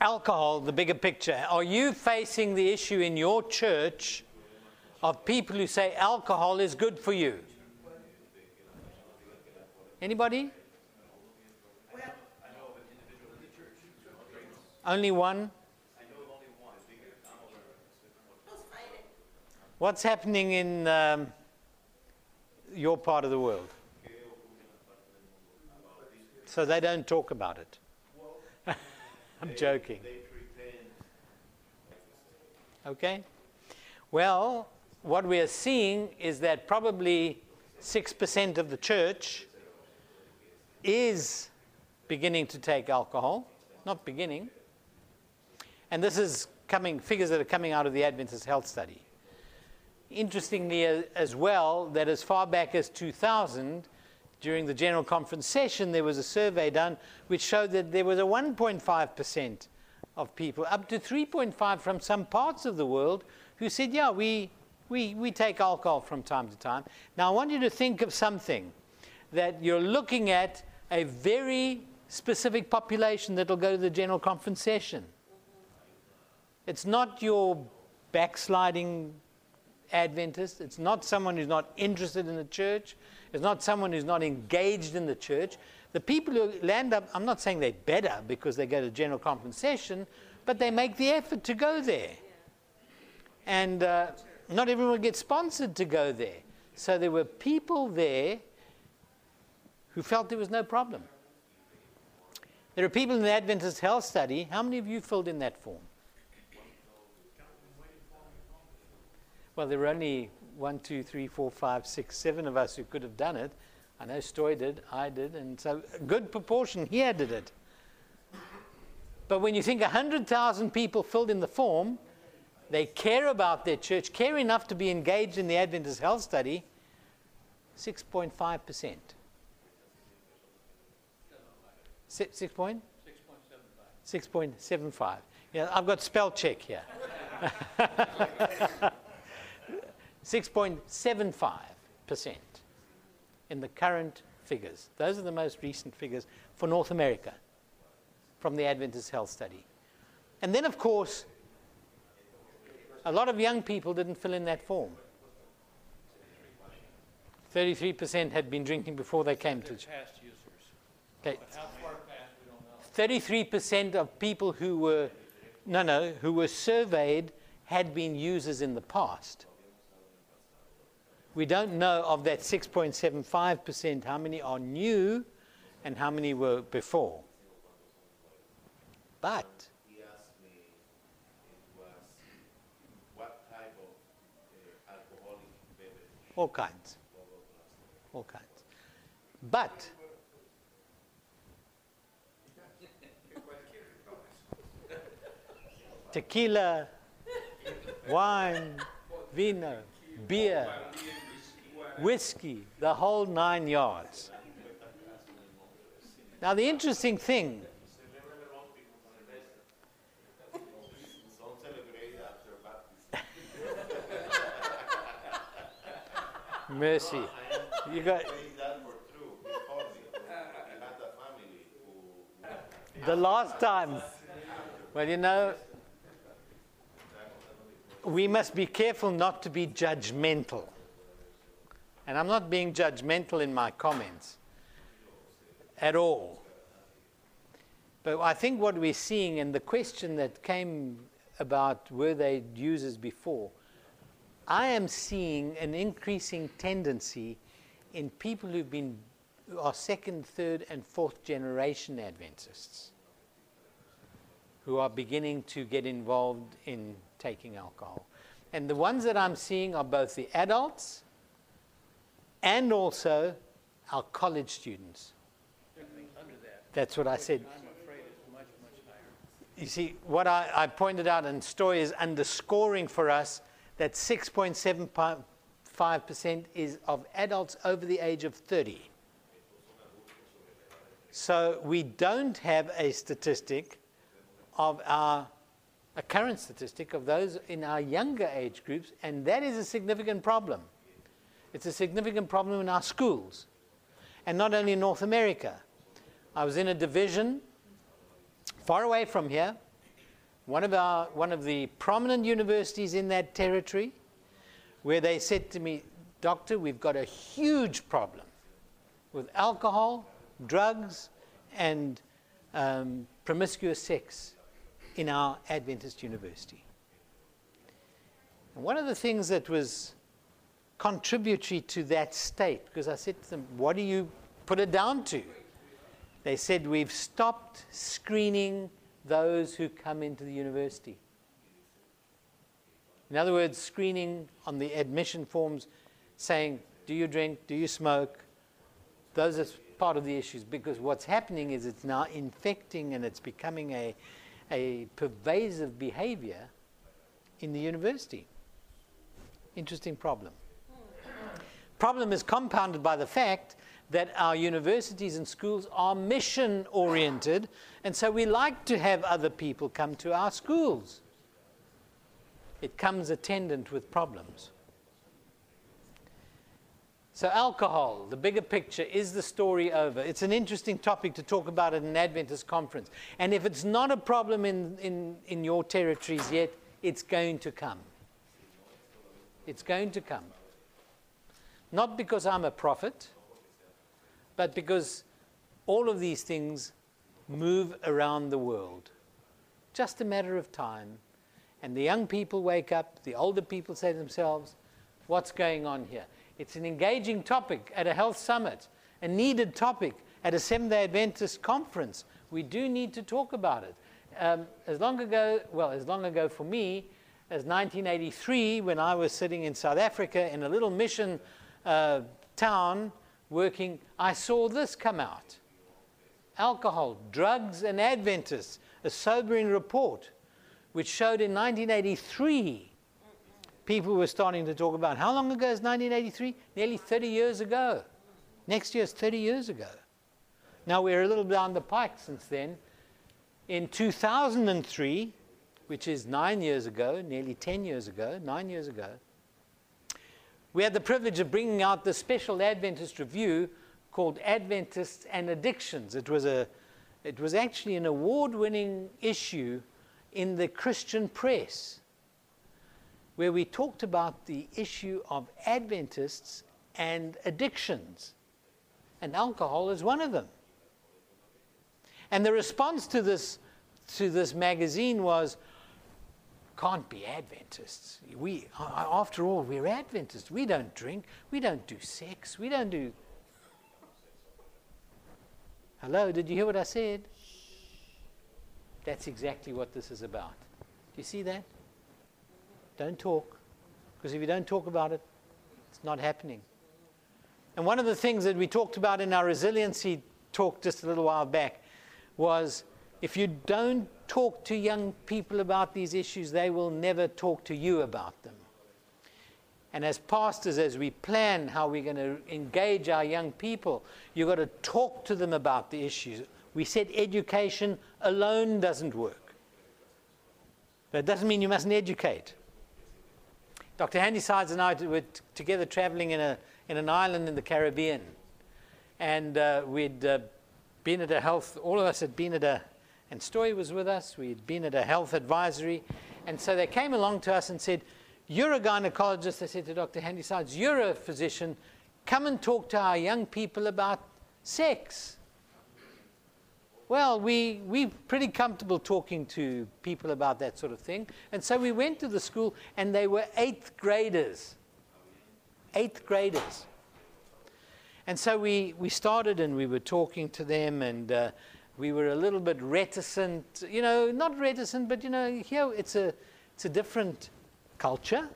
alcohol, the bigger picture. Are you facing the issue in your church of people who say alcohol is good for you? Anybody? Only one? What's happening in um, your part of the world? So they don't talk about it. I'm joking. Okay? Well, what we are seeing is that probably 6% of the church is beginning to take alcohol. Not beginning. And this is coming, figures that are coming out of the Adventist Health Study. Interestingly, as well, that as far back as 2000, during the General Conference session, there was a survey done which showed that there was a 1.5% of people, up to 3.5 from some parts of the world, who said, yeah, we, we, we take alcohol from time to time. Now, I want you to think of something that you're looking at a very specific population that will go to the General Conference session. It's not your backsliding Adventist. It's not someone who's not interested in the church. It's not someone who's not engaged in the church. The people who land up, I'm not saying they're better because they go to general session, but they make the effort to go there. And uh, not everyone gets sponsored to go there. So there were people there who felt there was no problem. There are people in the Adventist Health Study. How many of you filled in that form? Well, there were only one, two, three, four, five, six, seven of us who could have done it. I know Stoy did, I did, and so a good proportion here did it. But when you think 100,000 people filled in the form, they care about their church, care enough to be engaged in the Adventist health study, 6.5%. 6, 6 point? 6.75. 6.75. Yeah, I've got spell check here. 6.75% in the current figures. Those are the most recent figures for North America from the Adventist Health Study. And then, of course, a lot of young people didn't fill in that form. 33% had been drinking before they came to. Okay. 33% of people who were, no, no, who were surveyed had been users in the past. We don't know of that 6.75% how many are new and how many were before. But he asked me what type of uh all kinds. All kinds. But tequila, wine, vino, beer, whiskey, the whole nine yards. Now, the interesting thing Mercy. You got the last time. Well, you know, we must be careful not to be judgmental. And I'm not being judgmental in my comments at all. But I think what we're seeing, and the question that came about were they users before, I am seeing an increasing tendency in people who've been who are second, third, and fourth generation Adventists who are beginning to get involved in taking alcohol. And the ones that I'm seeing are both the adults and also our college students. That's what I said. You see, what I, I pointed out and Stoy is underscoring for us that 6.75% is of adults over the age of 30. So we don't have a statistic of our a current statistic of those in our younger age groups, and that is a significant problem. It's a significant problem in our schools, and not only in North America. I was in a division far away from here one of, our, one of the prominent universities in that territory, where they said to me, Doctor, we've got a huge problem with alcohol, drugs, and um, promiscuous sex in our Adventist university. And one of the things that was contributory to that state, because I said to them, What do you put it down to? They said, We've stopped screening those who come into the university. In other words, screening on the admission forms saying, Do you drink? Do you smoke? Those are part of the issues because what's happening is it's now infecting and it's becoming a, a pervasive behavior in the university. Interesting problem. The problem is compounded by the fact that our universities and schools are mission oriented, and so we like to have other people come to our schools. It comes attendant with problems. So, alcohol, the bigger picture, is the story over? It's an interesting topic to talk about at an Adventist conference. And if it's not a problem in, in, in your territories yet, it's going to come. It's going to come. Not because I'm a prophet, but because all of these things move around the world. Just a matter of time. And the young people wake up, the older people say to themselves, What's going on here? It's an engaging topic at a health summit, a needed topic at a Seventh day Adventist conference. We do need to talk about it. Um, as long ago, well, as long ago for me as 1983, when I was sitting in South Africa in a little mission uh, town working, I saw this come out Alcohol, Drugs, and Adventists, a sobering report which showed in 1983 people were starting to talk about. How long ago is 1983? Nearly 30 years ago. Next year is 30 years ago. Now we're a little down the pike since then. In 2003, which is nine years ago, nearly 10 years ago, nine years ago, we had the privilege of bringing out the special Adventist review called Adventists and Addictions. It was, a, it was actually an award winning issue in the Christian press where we talked about the issue of Adventists and addictions. And alcohol is one of them. And the response to this, to this magazine was, can't be Adventists. We, after all, we're Adventists. We don't drink. We don't do sex. We don't do. Hello, did you hear what I said? That's exactly what this is about. Do you see that? Don't talk. Because if you don't talk about it, it's not happening. And one of the things that we talked about in our resiliency talk just a little while back was if you don't talk to young people about these issues, they will never talk to you about them. And as pastors, as we plan how we're going to engage our young people, you've got to talk to them about the issues. We said education alone doesn't work. That doesn't mean you mustn't educate. Dr. Handysides and I were together traveling in, a, in an island in the Caribbean. And uh, we'd uh, been at a health, all of us had been at a, and Stoy was with us, we'd been at a health advisory. And so they came along to us and said, You're a gynecologist, they said to Dr. Handysides, you're a physician, come and talk to our young people about sex. Well, we, we're pretty comfortable talking to people about that sort of thing. And so we went to the school, and they were eighth graders. Eighth graders. And so we, we started and we were talking to them, and uh, we were a little bit reticent. You know, not reticent, but you know, here it's a, it's a different culture.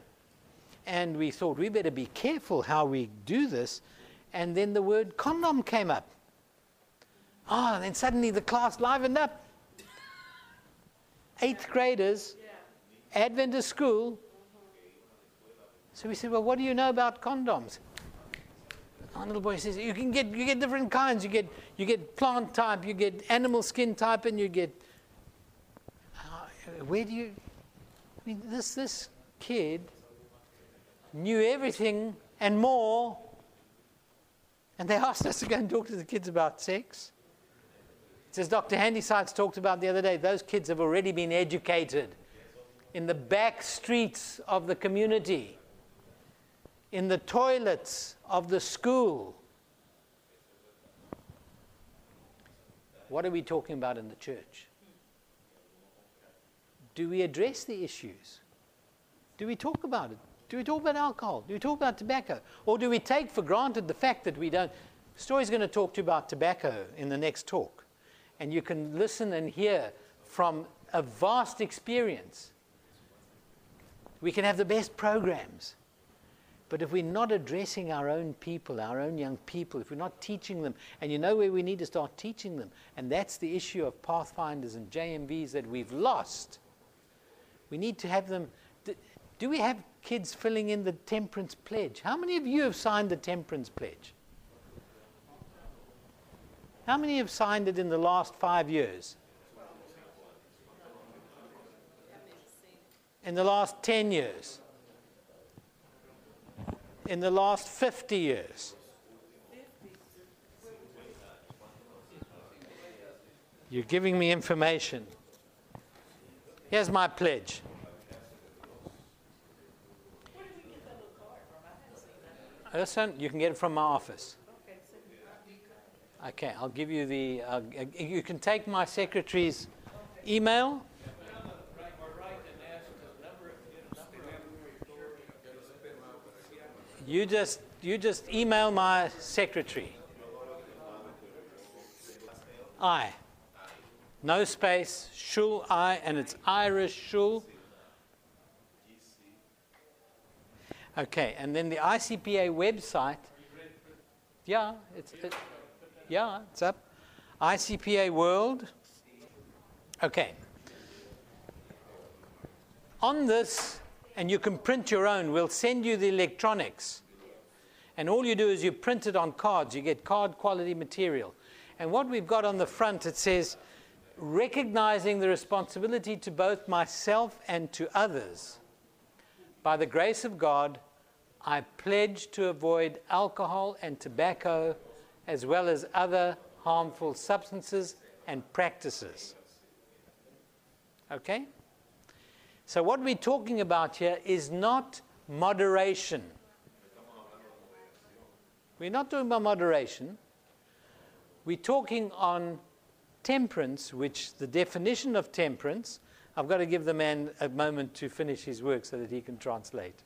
And we thought we better be careful how we do this. And then the word condom came up. Oh, and then suddenly the class livened up. Eighth graders, Adventist school. So we said, Well, what do you know about condoms? Our little boy says, You can get you get different kinds. You get you get plant type, you get animal skin type, and you get uh, where do you I mean this this kid knew everything and more. And they asked us to go and talk to the kids about sex. It's as Dr. Handysides talked about the other day, those kids have already been educated in the back streets of the community, in the toilets of the school. What are we talking about in the church? Do we address the issues? Do we talk about it? Do we talk about alcohol? Do we talk about tobacco? Or do we take for granted the fact that we don't? Stoy's going to talk to you about tobacco in the next talk. And you can listen and hear from a vast experience. We can have the best programs. But if we're not addressing our own people, our own young people, if we're not teaching them, and you know where we need to start teaching them, and that's the issue of Pathfinders and JMVs that we've lost. We need to have them. Do we have kids filling in the temperance pledge? How many of you have signed the temperance pledge? How many have signed it in the last five years? In the last 10 years? In the last 50 years? You're giving me information. Here's my pledge. Listen, you can get it from my office. Okay, I'll give you the. Uh, you can take my secretary's email. You just you just email my secretary. I. No space, Shull I, and it's Iris Shull. Okay, and then the ICPA website. Yeah, it's. It, yeah, it's up. ICPA World. Okay. On this, and you can print your own, we'll send you the electronics. And all you do is you print it on cards. You get card quality material. And what we've got on the front, it says, recognizing the responsibility to both myself and to others. By the grace of God, I pledge to avoid alcohol and tobacco as well as other harmful substances and practices. Okay? So, what we're talking about here is not moderation. We're not talking about moderation. We're talking on temperance, which the definition of temperance, I've got to give the man a moment to finish his work so that he can translate.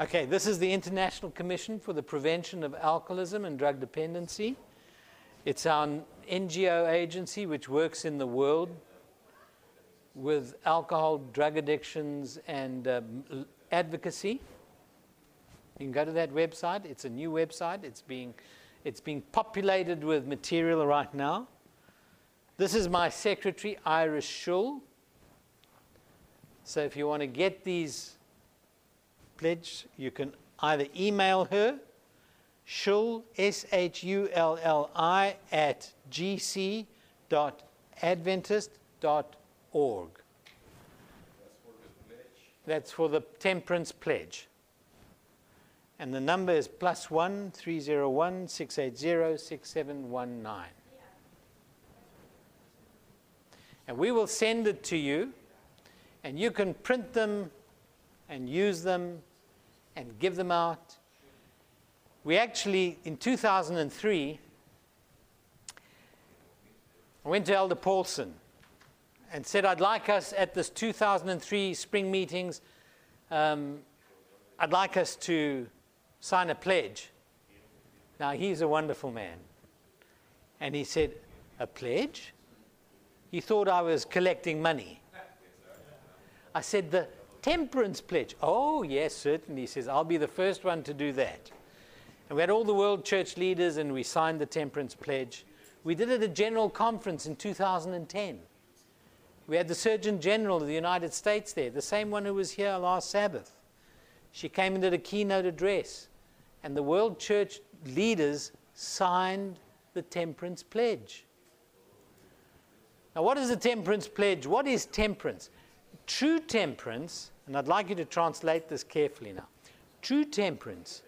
Okay, this is the International Commission for the Prevention of Alcoholism and Drug Dependency. It's our NGO agency which works in the world with alcohol, drug addictions, and um, advocacy. You can go to that website. It's a new website. It's being, it's being populated with material right now. This is my secretary, Iris Shull. So if you want to get these pledge, you can either email her, shulli, S-H-U-L-L-I, at gc.adventist.org. That's for the temperance pledge. And the number is plus one three zero one six eight zero six seven one nine. And we will send it to you, and you can print them and use them and give them out. We actually, in 2003, I went to Elder Paulsen and said, I'd like us at this 2003 spring meetings, um, I'd like us to sign a pledge. Now, he's a wonderful man. And he said, A pledge? He thought I was collecting money. I said, The temperance pledge. Oh, yes, certainly. He says, I'll be the first one to do that. And we had all the world church leaders and we signed the temperance pledge. We did it at a general conference in 2010. We had the Surgeon General of the United States there, the same one who was here last Sabbath. She came and did a keynote address, and the world church leaders signed the temperance pledge. Now, what is the temperance pledge? What is temperance? True temperance and I'd like you to translate this carefully now. True temperance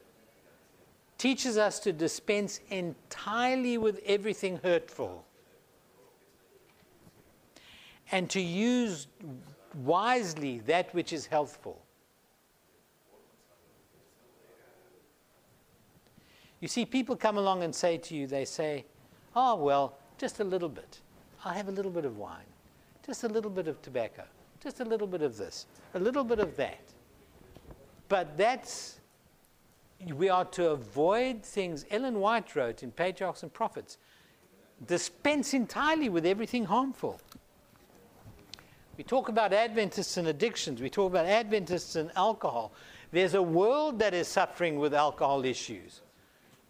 teaches us to dispense entirely with everything hurtful and to use wisely that which is healthful. You see, people come along and say to you, they say, Oh, well, just a little bit. I'll have a little bit of wine, just a little bit of tobacco, just a little bit of this, a little bit of that. But that's, we are to avoid things. Ellen White wrote in Patriarchs and Prophets dispense entirely with everything harmful. We talk about Adventists and addictions, we talk about Adventists and alcohol. There's a world that is suffering with alcohol issues.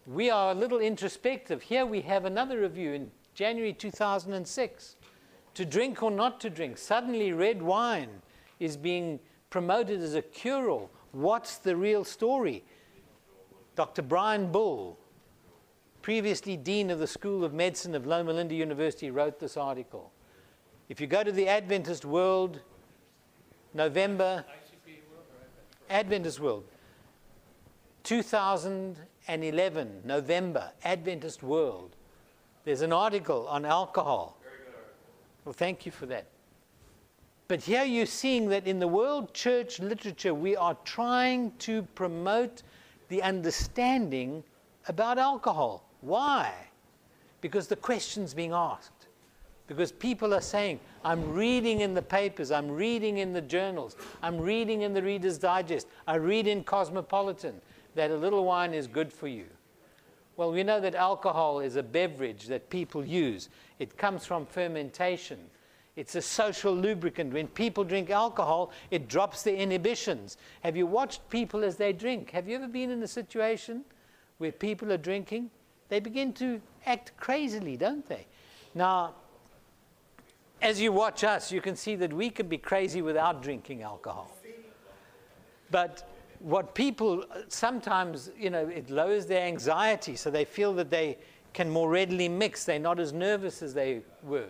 We are a little introspective. Here we have another review in January 2006. To drink or not to drink. Suddenly, red wine is being promoted as a cure all. What's the real story? Dr. Brian Bull, previously Dean of the School of Medicine of Loma Linda University, wrote this article. If you go to the Adventist World, November, Adventist World, 2011, November, Adventist World, there's an article on alcohol. Well, thank you for that. But here you're seeing that in the world church literature, we are trying to promote the understanding about alcohol. Why? Because the question's being asked. Because people are saying, I'm reading in the papers, I'm reading in the journals, I'm reading in the Reader's Digest, I read in Cosmopolitan that a little wine is good for you. Well, we know that alcohol is a beverage that people use. It comes from fermentation. It's a social lubricant. When people drink alcohol, it drops their inhibitions. Have you watched people as they drink? Have you ever been in a situation where people are drinking? They begin to act crazily, don't they? Now, as you watch us, you can see that we can be crazy without drinking alcohol. But what people uh, sometimes, you know, it lowers their anxiety, so they feel that they can more readily mix. They're not as nervous as they were.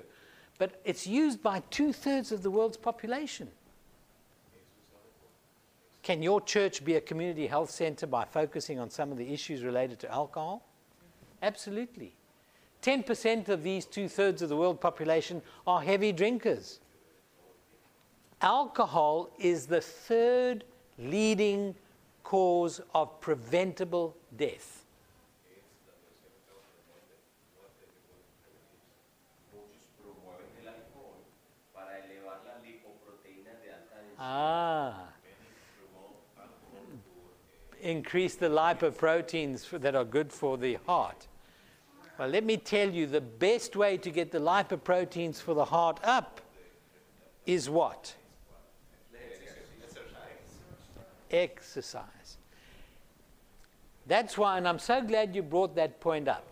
But it's used by two thirds of the world's population. Can your church be a community health center by focusing on some of the issues related to alcohol? Absolutely. 10% of these two thirds of the world population are heavy drinkers. Alcohol is the third leading cause of preventable death. Ah. Increase the lipoproteins that are good for the heart. Well, let me tell you the best way to get the lipoproteins for the heart up is what? Exercise. That's why, and I'm so glad you brought that point up.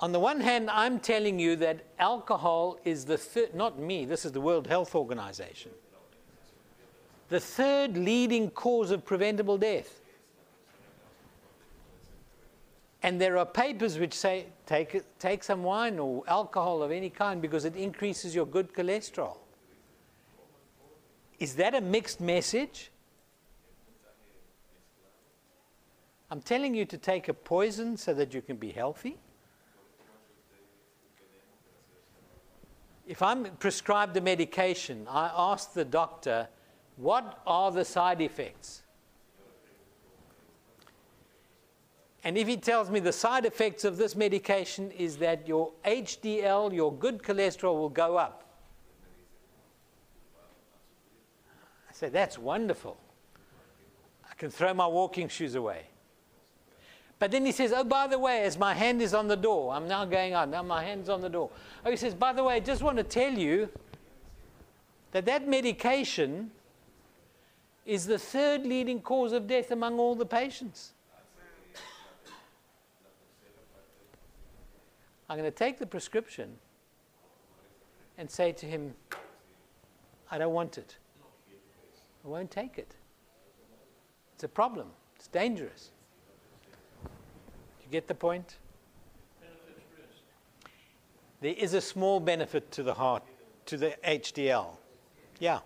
On the one hand, I'm telling you that alcohol is the third, not me, this is the World Health Organization, the third leading cause of preventable death. And there are papers which say take, take some wine or alcohol of any kind because it increases your good cholesterol. Is that a mixed message? I'm telling you to take a poison so that you can be healthy. If I'm prescribed a medication, I ask the doctor, what are the side effects? And if he tells me the side effects of this medication is that your HDL, your good cholesterol, will go up, I say, that's wonderful. I can throw my walking shoes away. But then he says, Oh, by the way, as my hand is on the door, I'm now going out, now my hand's on the door. Oh, he says, By the way, I just want to tell you that that medication is the third leading cause of death among all the patients. I'm going to take the prescription and say to him, I don't want it. I won't take it. It's a problem. It's dangerous. You get the point? There is a small benefit to the heart, to the HDL. Yeah.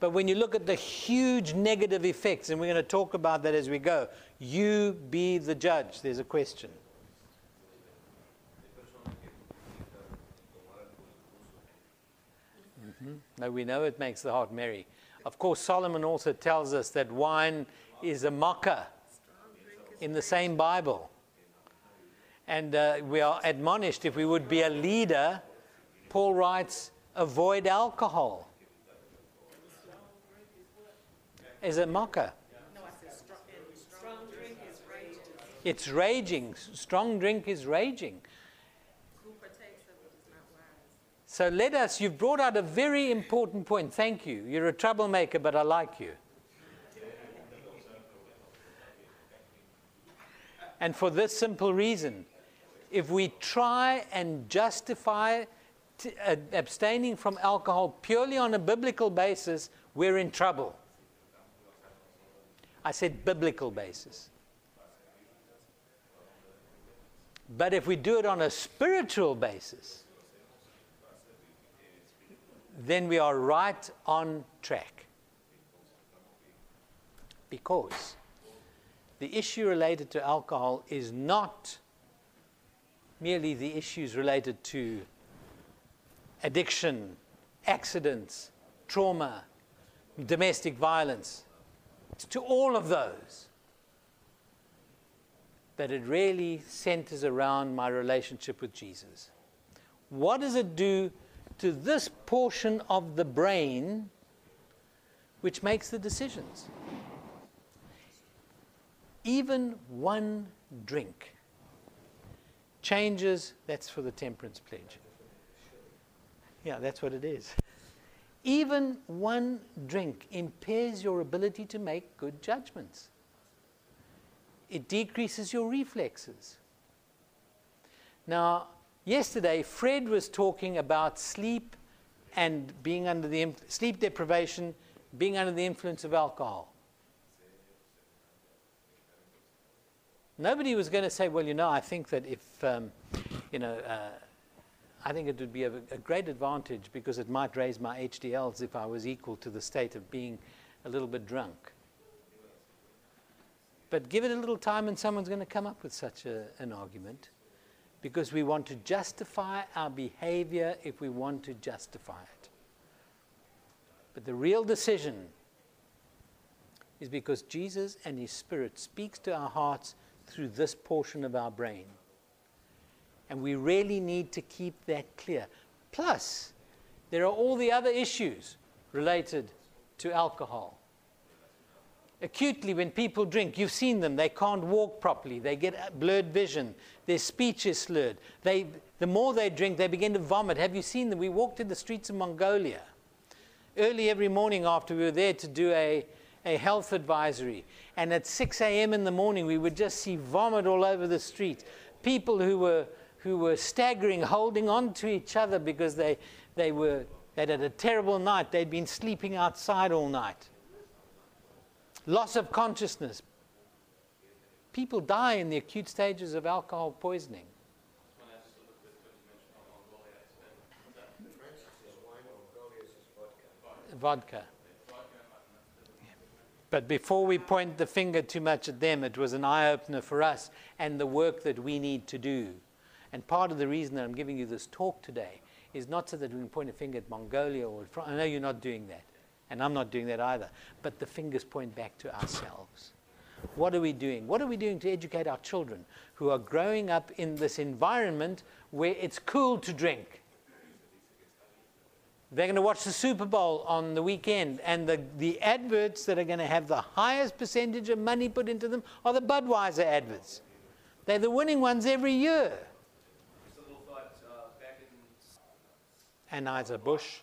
But when you look at the huge negative effects, and we're going to talk about that as we go, you be the judge. There's a question. Mm-hmm. No, we know it makes the heart merry. Of course, Solomon also tells us that wine is a mocker in the same Bible. And uh, we are admonished if we would be a leader, Paul writes, avoid alcohol is it mocker. No, strong, drink is raging. It's raging. Strong drink is raging. So let us, you've brought out a very important point. Thank you. You're a troublemaker, but I like you. And for this simple reason, if we try and justify t- uh, abstaining from alcohol purely on a biblical basis, we're in trouble. I said biblical basis. But if we do it on a spiritual basis, then we are right on track. Because the issue related to alcohol is not merely the issues related to addiction, accidents, trauma, domestic violence to all of those. But it really centers around my relationship with Jesus. What does it do to this portion of the brain which makes the decisions? Even one drink changes, that's for the temperance pledge. Yeah, that's what it is. Even one drink impairs your ability to make good judgments. It decreases your reflexes. Now, yesterday, Fred was talking about sleep and being under the sleep deprivation, being under the influence of alcohol. Nobody was going to say, well, you know, I think that if, um, you know, uh, I think it would be a, a, great advantage because it might raise my HDLs if I was equal to the state of being a little bit drunk. But give it a little time and someone's going to come up with such a, an argument because we want to justify our behavior if we want to justify it. But the real decision is because Jesus and His Spirit speaks to our hearts through this portion of our brain. And we really need to keep that clear. Plus, there are all the other issues related to alcohol. Acutely, when people drink, you've seen them, they can't walk properly, they get blurred vision, their speech is slurred. They, the more they drink, they begin to vomit. Have you seen them? We walked in the streets of Mongolia early every morning after we were there to do a, a health advisory. And at 6 a.m. in the morning, we would just see vomit all over the street. People who were who were staggering, holding on to each other because they, they were they'd had a terrible night. They'd been sleeping outside all night. Loss of consciousness. People die in the acute stages of alcohol poisoning. Vodka. But before we point the finger too much at them, it was an eye opener for us and the work that we need to do. And part of the reason that I'm giving you this talk today is not so that we can point a finger at Mongolia or I know you're not doing that, and I'm not doing that either, but the fingers point back to ourselves. What are we doing? What are we doing to educate our children who are growing up in this environment where it's cool to drink? They're going to watch the Super Bowl on the weekend, and the, the adverts that are going to have the highest percentage of money put into them are the Budweiser adverts. They're the winning ones every year. Anheuser-Busch.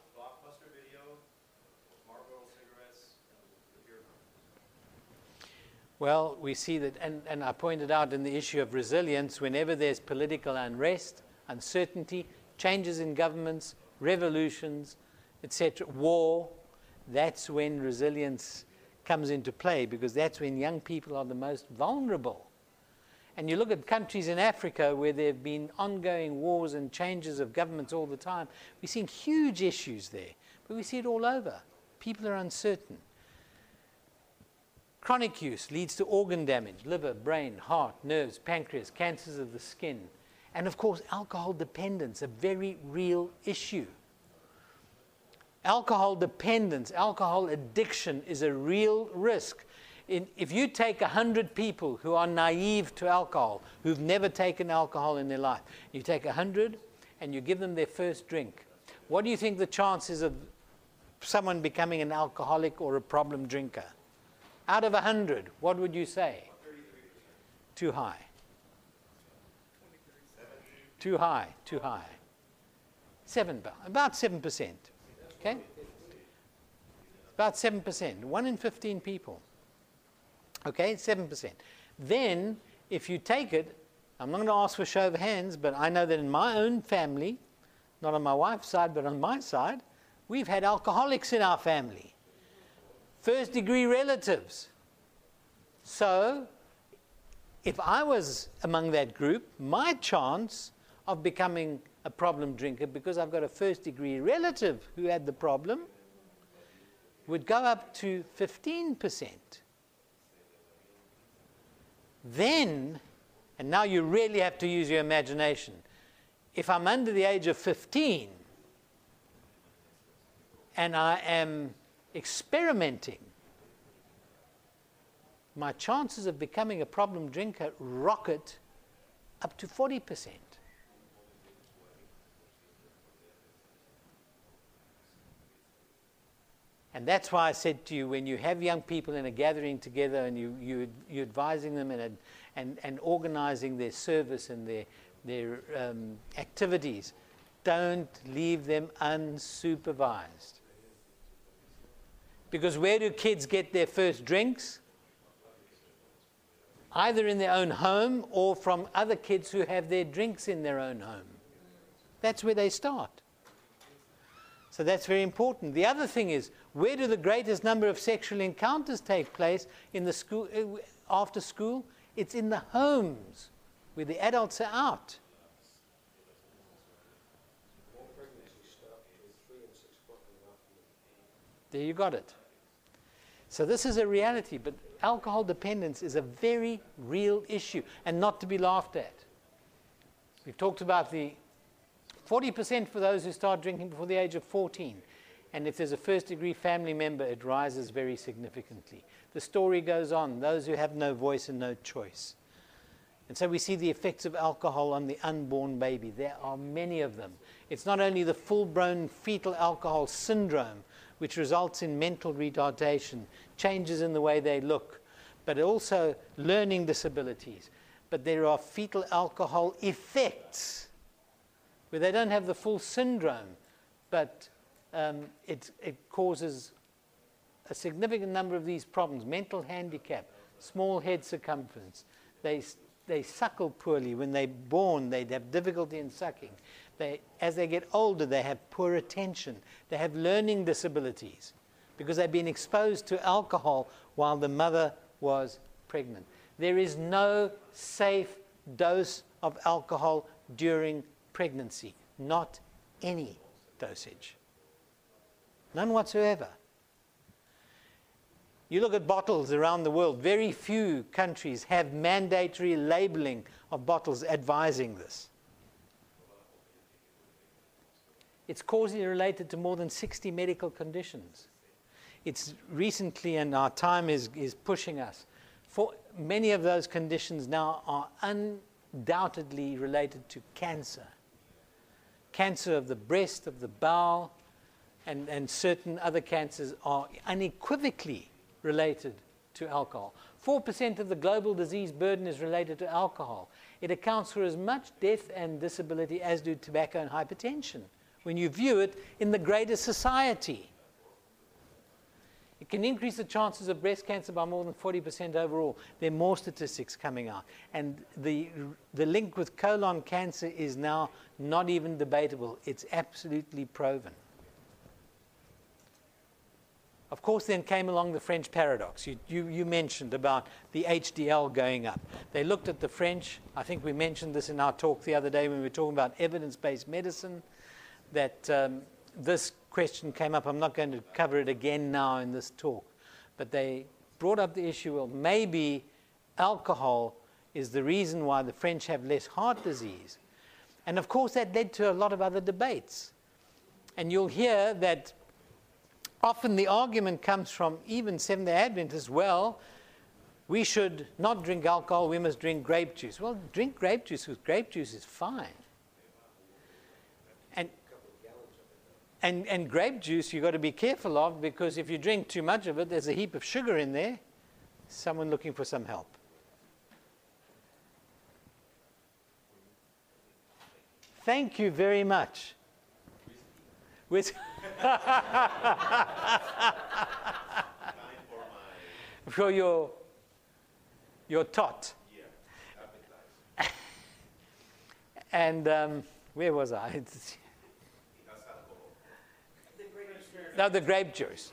Well, we see that, and, and I pointed out in the issue of resilience, whenever there's political unrest, uncertainty, changes in governments, revolutions, etc., war, that's when resilience comes into play because that's when young people are the most vulnerable. And you look at countries in Africa where there have been ongoing wars and changes of governments all the time, we're seeing huge issues there. But we see it all over. People are uncertain. Chronic use leads to organ damage liver, brain, heart, nerves, pancreas, cancers of the skin. And of course, alcohol dependence, a very real issue. Alcohol dependence, alcohol addiction is a real risk. In, if you take 100 people who are naive to alcohol, who've never taken alcohol in their life, you take 100 and you give them their first drink, what do you think the chances of someone becoming an alcoholic or a problem drinker? Out of 100, what would you say? Too high. Too high, too high. Seven, about 7%. Okay? About 7%. One in 15 people. Okay, 7%. Then, if you take it, I'm not going to ask for a show of hands, but I know that in my own family, not on my wife's side, but on my side, we've had alcoholics in our family first degree relatives. So, if I was among that group, my chance of becoming a problem drinker because I've got a first degree relative who had the problem would go up to 15%. Then, and now you really have to use your imagination, if I'm under the age of 15 and I am experimenting, my chances of becoming a problem drinker rocket up to 40%. And that's why I said to you, when you have young people in a gathering together and you, you, you're advising them and, and, and organizing their service and their, their um, activities, don't leave them unsupervised. Because where do kids get their first drinks? Either in their own home or from other kids who have their drinks in their own home. That's where they start. So that's very important. The other thing is, where do the greatest number of sexual encounters take place in the school, uh, after school? It's in the homes where the adults are out. There you got it. So this is a reality, but alcohol dependence is a very real issue and not to be laughed at. We've talked about the 40% for those who start drinking before the age of 14. And if there's a first degree family member, it rises very significantly. The story goes on those who have no voice and no choice. And so we see the effects of alcohol on the unborn baby. There are many of them. It's not only the full blown fetal alcohol syndrome, which results in mental retardation, changes in the way they look, but also learning disabilities. But there are fetal alcohol effects where they don't have the full syndrome, but um, it, it causes a significant number of these problems mental handicap, small head circumference. They, they suckle poorly. When they're born, they have difficulty in sucking. They, as they get older, they have poor attention. They have learning disabilities because they've been exposed to alcohol while the mother was pregnant. There is no safe dose of alcohol during pregnancy, not any dosage. None whatsoever. You look at bottles around the world, very few countries have mandatory labeling of bottles advising this. It's causally related to more than 60 medical conditions. It's recently, and our time is, is pushing us, for many of those conditions now are undoubtedly related to cancer. Cancer of the breast, of the bowel, and, and certain other cancers are unequivocally related to alcohol. 4% of the global disease burden is related to alcohol. It accounts for as much death and disability as do tobacco and hypertension when you view it in the greater society. It can increase the chances of breast cancer by more than 40% overall. There are more statistics coming out. And the, the link with colon cancer is now not even debatable, it's absolutely proven. Of course, then came along the French paradox. You, you, you, mentioned about the HDL going up. They looked at the French. I think we mentioned this in our talk the other day when we were talking about evidence based medicine that um, this question came up. I'm not going to cover it again now in this talk, but they brought up the issue of maybe alcohol is the reason why the French have less heart disease. And of course, that led to a lot of other debates. And you'll hear that often the argument comes from even Seventh day Adventists well, we should not drink alcohol, we must drink grape juice. Well, drink grape juice because grape juice is fine. And, and grape juice you've got to be careful of because if you drink too much of it, there's a heap of sugar in there. Someone looking for some help. Thank you very much. With for your your tot. and um, where was I? no, the grape juice.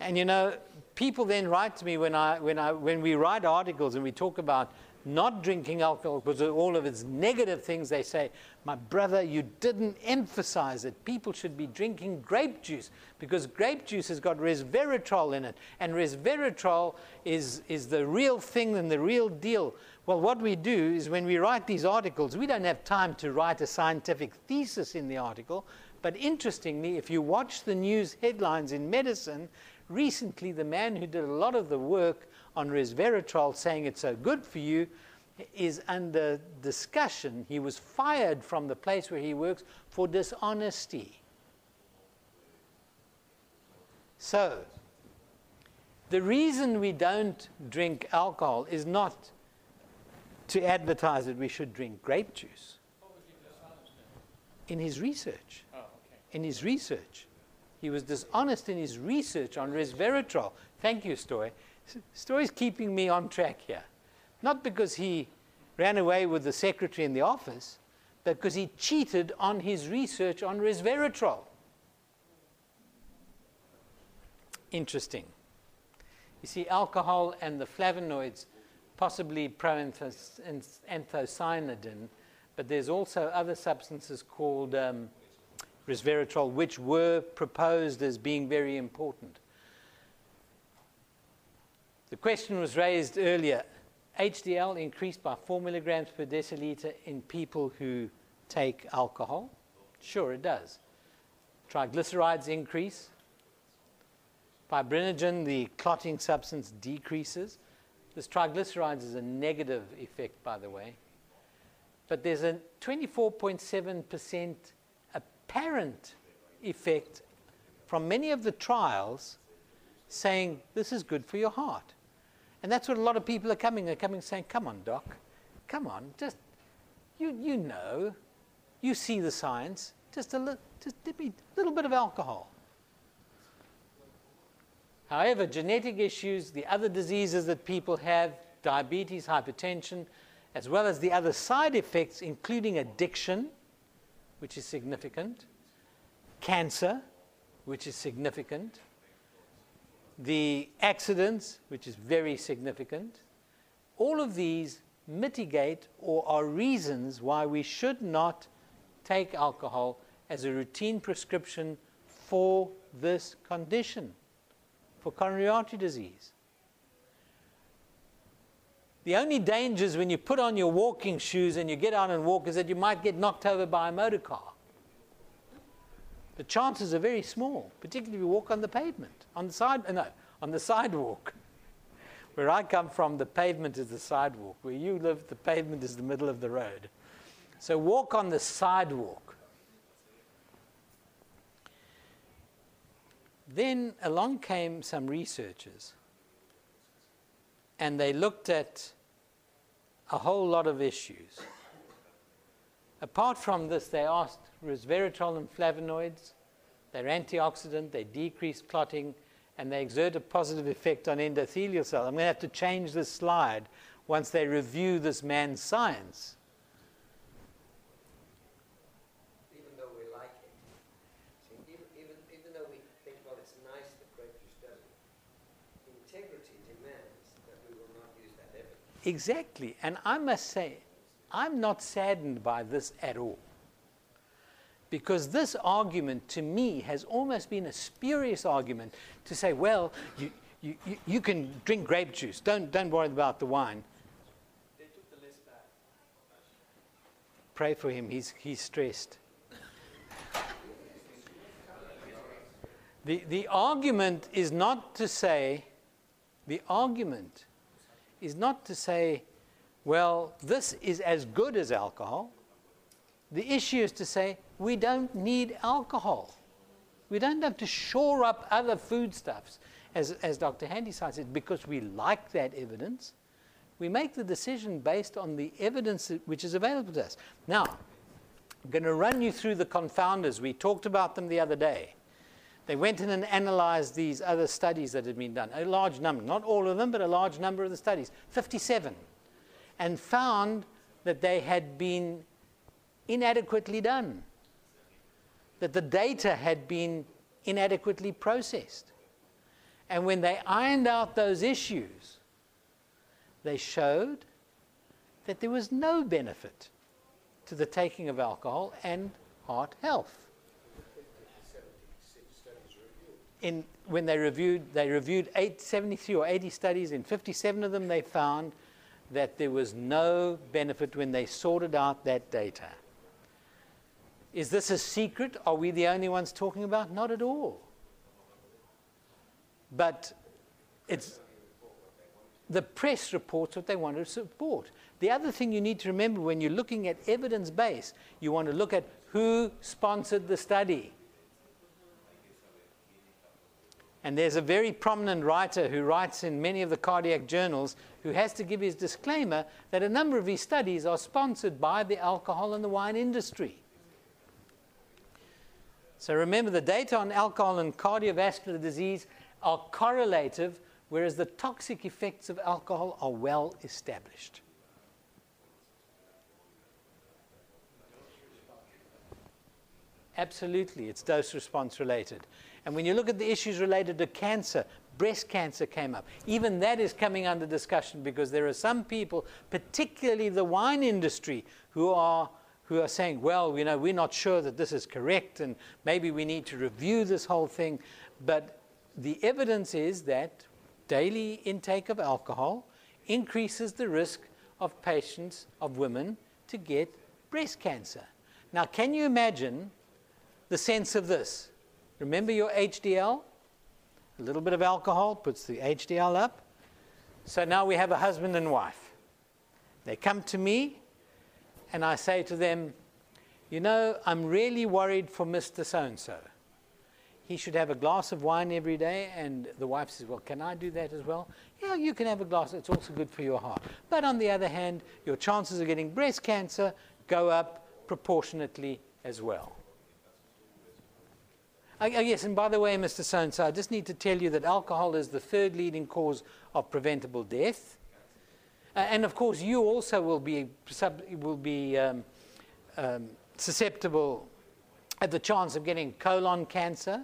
And you know, people then write to me when I when I when we write articles and we talk about not drinking alcohol because of all of its negative things, they say, My brother, you didn't emphasize it. People should be drinking grape juice because grape juice has got resveratrol in it. And resveratrol is, is the real thing and the real deal. Well, what we do is when we write these articles, we don't have time to write a scientific thesis in the article. But interestingly, if you watch the news headlines in medicine, recently the man who did a lot of the work on resveratrol saying it's so good for you is under discussion. He was fired from the place where he works for dishonesty. So, the reason we don't drink alcohol is not to advertise that we should drink grape juice. In his research. In his research. He was dishonest in his research on resveratrol. Thank you, Stoy. Stoy's keeping me on track here. Not because he ran away with the secretary in the office, but because he cheated on his research on resveratrol. Interesting. You see, alcohol and the flavonoids, possibly proanthocyanidin, but there's also other substances called um, resveratrol, which were proposed as being very important. The question was raised earlier. HDL increased by 4 milligrams per deciliter in people who take alcohol? Sure, it does. Triglycerides increase. Fibrinogen, the clotting substance, decreases. This triglycerides is a negative effect, by the way. But there's a 24.7% apparent effect from many of the trials saying this is good for your heart. And that's what a lot of people are coming. They're coming saying, Come on, doc. Come on. Just, you, you know. You see the science. Just a li- just give me a little bit of alcohol. However, genetic issues, the other diseases that people have, diabetes, hypertension, as well as the other side effects, including addiction, which is significant, cancer, which is significant, the accidents, which is very significant, all of these mitigate or are reasons why we should not take alcohol as a routine prescription for this condition, for coronary artery disease. The only dangers when you put on your walking shoes and you get out and walk is that you might get knocked over by a motor car. The chances are very small, particularly if you walk on the pavement, on the side, no, on the sidewalk. Where I come from, the pavement is the sidewalk. Where you live, the pavement is the middle of the road. So walk on the sidewalk. Then along came some researchers, and they looked at a whole lot of issues. Apart from this, they asked resveratrol and flavonoids. They're antioxidant, they decrease clotting, and they exert a positive effect on endothelial cells. I'm going to have to change this slide once they review this man's science. Even though we like it. See, even, even, even though we think, well, it's nice that grape juice does it, integrity demands that we will not use that evidence. Exactly. And I must say, I'm not saddened by this at all Because this argument to me has almost been a spurious argument to say, well, you, you, you, can drink grape juice, don't, don't worry about the wine. They took the list back. Pray for him, he's, he's stressed. The, the argument is not to say, the argument is not to say, well, this is as good as alcohol. The issue is to say, we don't need alcohol. We don't have to shore up other foodstuffs, as, as Dr. Handyside said, because we like that evidence. We make the decision based on the evidence which is available to us. Now, I'm going to run you through the confounders. We talked about them the other day. They went in and analyzed these other studies that had been done, a large number, not all of them, but a large number of the studies, 57, and found that they had been inadequately done, that the data had been inadequately processed. And when they ironed out those issues, they showed that there was no benefit to the taking of alcohol and heart health. In, when they reviewed, they reviewed 873 or 80 studies. In 57 of them, they found that there was no benefit when they sorted out that data. Is this a secret? Are we the only ones talking about? Not at all. But it's the press reports what they want to support. The other thing you need to remember when you're looking at evidence base, you want to look at who sponsored the study. And there's a very prominent writer who writes in many of the cardiac journals who has to give his disclaimer that a number of his studies are sponsored by the alcohol and the wine industry. So remember, the data on alcohol and cardiovascular disease are correlative, whereas the toxic effects of alcohol are well established. Absolutely, it's dose response related. And when you look at the issues related to cancer, breast cancer came up. Even that is coming under discussion because there are some people, particularly the wine industry, who are who are saying, well, you know, we're not sure that this is correct and maybe we need to review this whole thing. But the evidence is that daily intake of alcohol increases the risk of patients, of women, to get breast cancer. Now, can you imagine the sense of this. Remember your HDL? A little bit of alcohol puts the HDL up. So now we have a husband and wife. They come to me, and I say to them, You know, I'm really worried for Mr. So and so. He should have a glass of wine every day. And the wife says, Well, can I do that as well? Yeah, you can have a glass. It's also good for your heart. But on the other hand, your chances of getting breast cancer go up proportionately as well. Yes, and by the way, Mr. So I just need to tell you that alcohol is the third leading cause of preventable death. Uh, and of course, you also will be, sub, will be um, um, susceptible at the chance of getting colon cancer.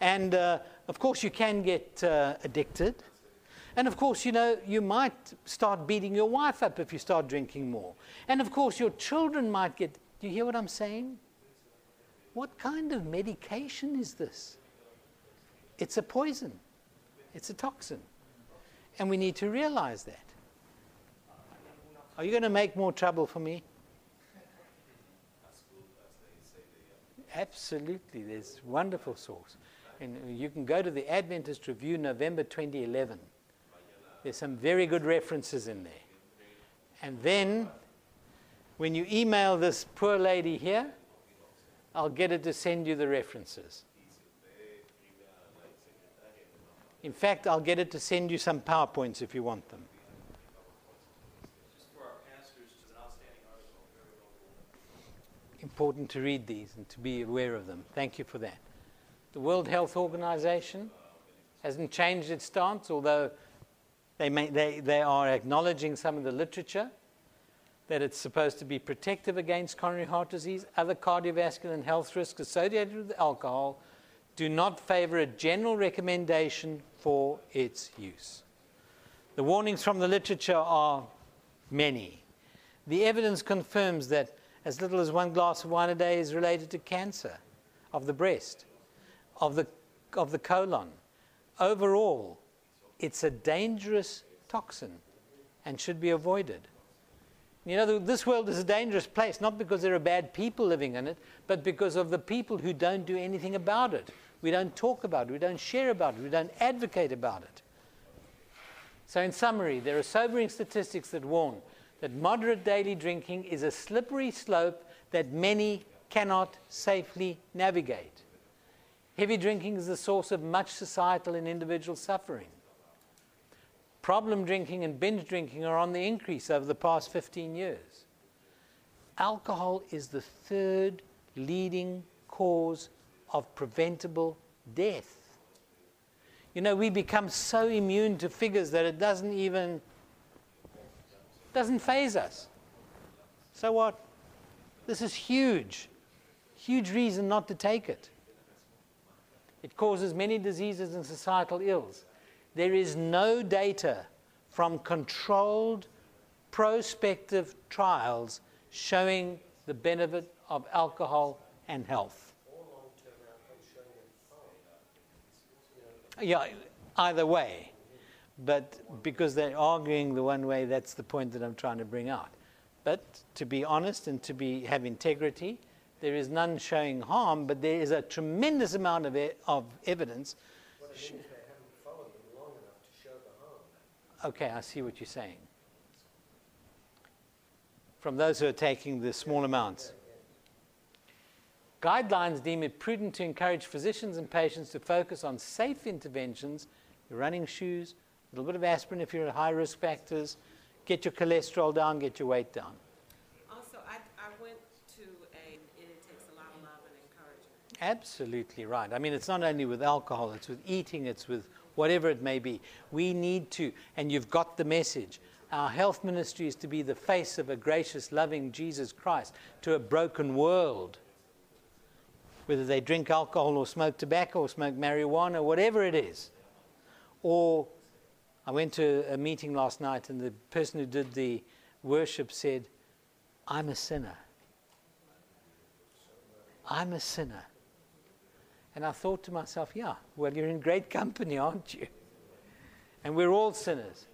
And uh, of course, you can get uh, addicted. And of course, you know, you might start beating your wife up if you start drinking more. And of course, your children might get. Do you hear what I'm saying? What kind of medication is this? It's a poison, it's a toxin. And we need to realize that. Are you going to make more trouble for me? Absolutely, there's wonderful source. And you can go to the Adventist Review, November 2011. There's some very good references in there. And then, when you email this poor lady here, I'll get it to send you the references. In fact, I'll get it to send you some PowerPoints if you want them. Important to read these and to be aware of them. Thank you for that. The World Health Organization hasn't changed its stance, although they, may, they, they are acknowledging some of the literature that it's supposed to be protective against coronary heart disease, other cardiovascular and health risks associated with alcohol, do not favor a general recommendation for its use. The warnings from the literature are many. The evidence confirms that As little as one glass of wine a day is related to cancer of the breast, of the, of the colon. Overall, it's a dangerous toxin and should be avoided. You know, this world is a dangerous place, not because there are bad people living in it, but because of the people who don't do anything about it. We don't talk about it, we don't share about it, we don't advocate about it. So, in summary, there are sobering statistics that warn that moderate daily drinking is a slippery slope that many cannot safely navigate. Heavy drinking is the source of much societal and individual suffering. Problem drinking and binge drinking are on the increase over the past 15 years. Alcohol is the third leading cause of preventable death. You know, we become so immune to figures that it doesn't even doesn't phase us. So what? This is huge. Huge reason not to take it. It causes many diseases and societal ills. There is no data from controlled prospective trials showing the benefit of alcohol and health. Yeah, either way. But because they're arguing the one way, that's the point that I'm trying to bring out. But to be honest and to be, have integrity, there is none showing harm, but there is a tremendous amount of, e- of evidence it means they haven't followed them long enough to show the harm. Okay, I see what you're saying. From those who are taking the small amounts. Guidelines deem it prudent to encourage physicians and patients to focus on safe interventions, your running shoes, a little bit of aspirin if you're at high risk factors, get your cholesterol down, get your weight down. Also, I, I went to a, and it takes a lot of love and encouragement. Absolutely right. I mean, it's not only with alcohol, it's with eating, it's with whatever it may be. We need to, and you've got the message. Our health ministry is to be the face of a gracious, loving Jesus Christ to a broken world. Whether they drink alcohol or smoke tobacco or smoke marijuana, or whatever it is. Or I went to a meeting last night, and the person who did the worship said, I'm a sinner. I'm a sinner. And I thought to myself, yeah, well, you're in great company, aren't you? And we're all sinners.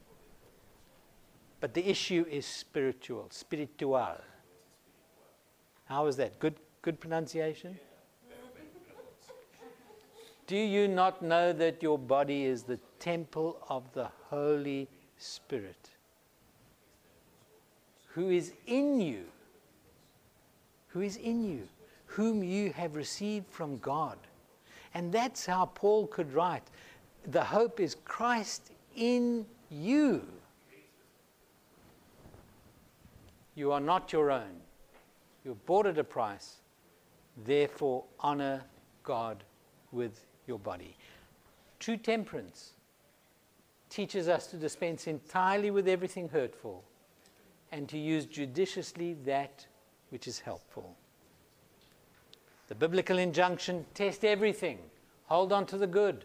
But the issue is spiritual, spiritual. How is that? Good, good pronunciation? Do you not know that your body is the temple of the Holy Spirit who is in you? Who is in you? Whom you have received from God. And that's how Paul could write the hope is Christ in you. You are not your own. You're bought at a price. Therefore, honor God with your body. True temperance teaches us to dispense entirely with everything hurtful and to use judiciously that which is helpful. The biblical injunction test everything, hold on to the good.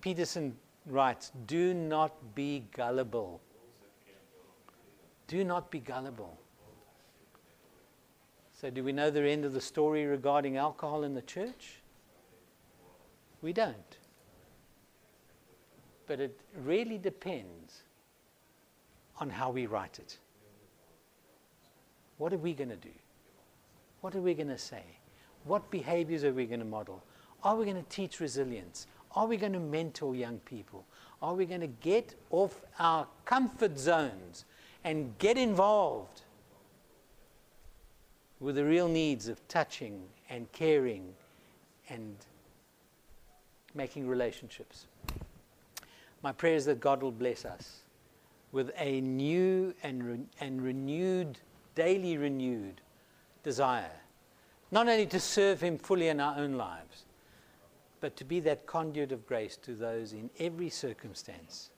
Peterson writes, Do not be gullible. Do not be gullible. So, do we know the end of the story regarding alcohol in the church? We don't. But it really depends on how we write it. What are we going to do? What are we going to say? What behaviors are we going to model? Are we going to teach resilience? Are we going to mentor young people? Are we going to get off our comfort zones and get involved with the real needs of touching and caring and making relationships. My prayer is that God will bless us with a new and, re- and renewed, daily renewed desire, not only to serve Him fully in our own lives, but to be that conduit of grace to those in every circumstance,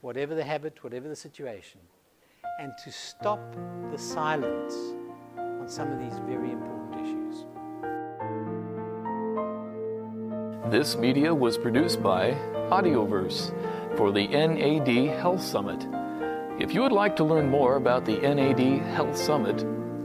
whatever the habit, whatever the situation, and to stop the silence on some of these very important issues. This media was produced by Audioverse for the NAD Health Summit. If you would like to learn more about the NAD Health Summit,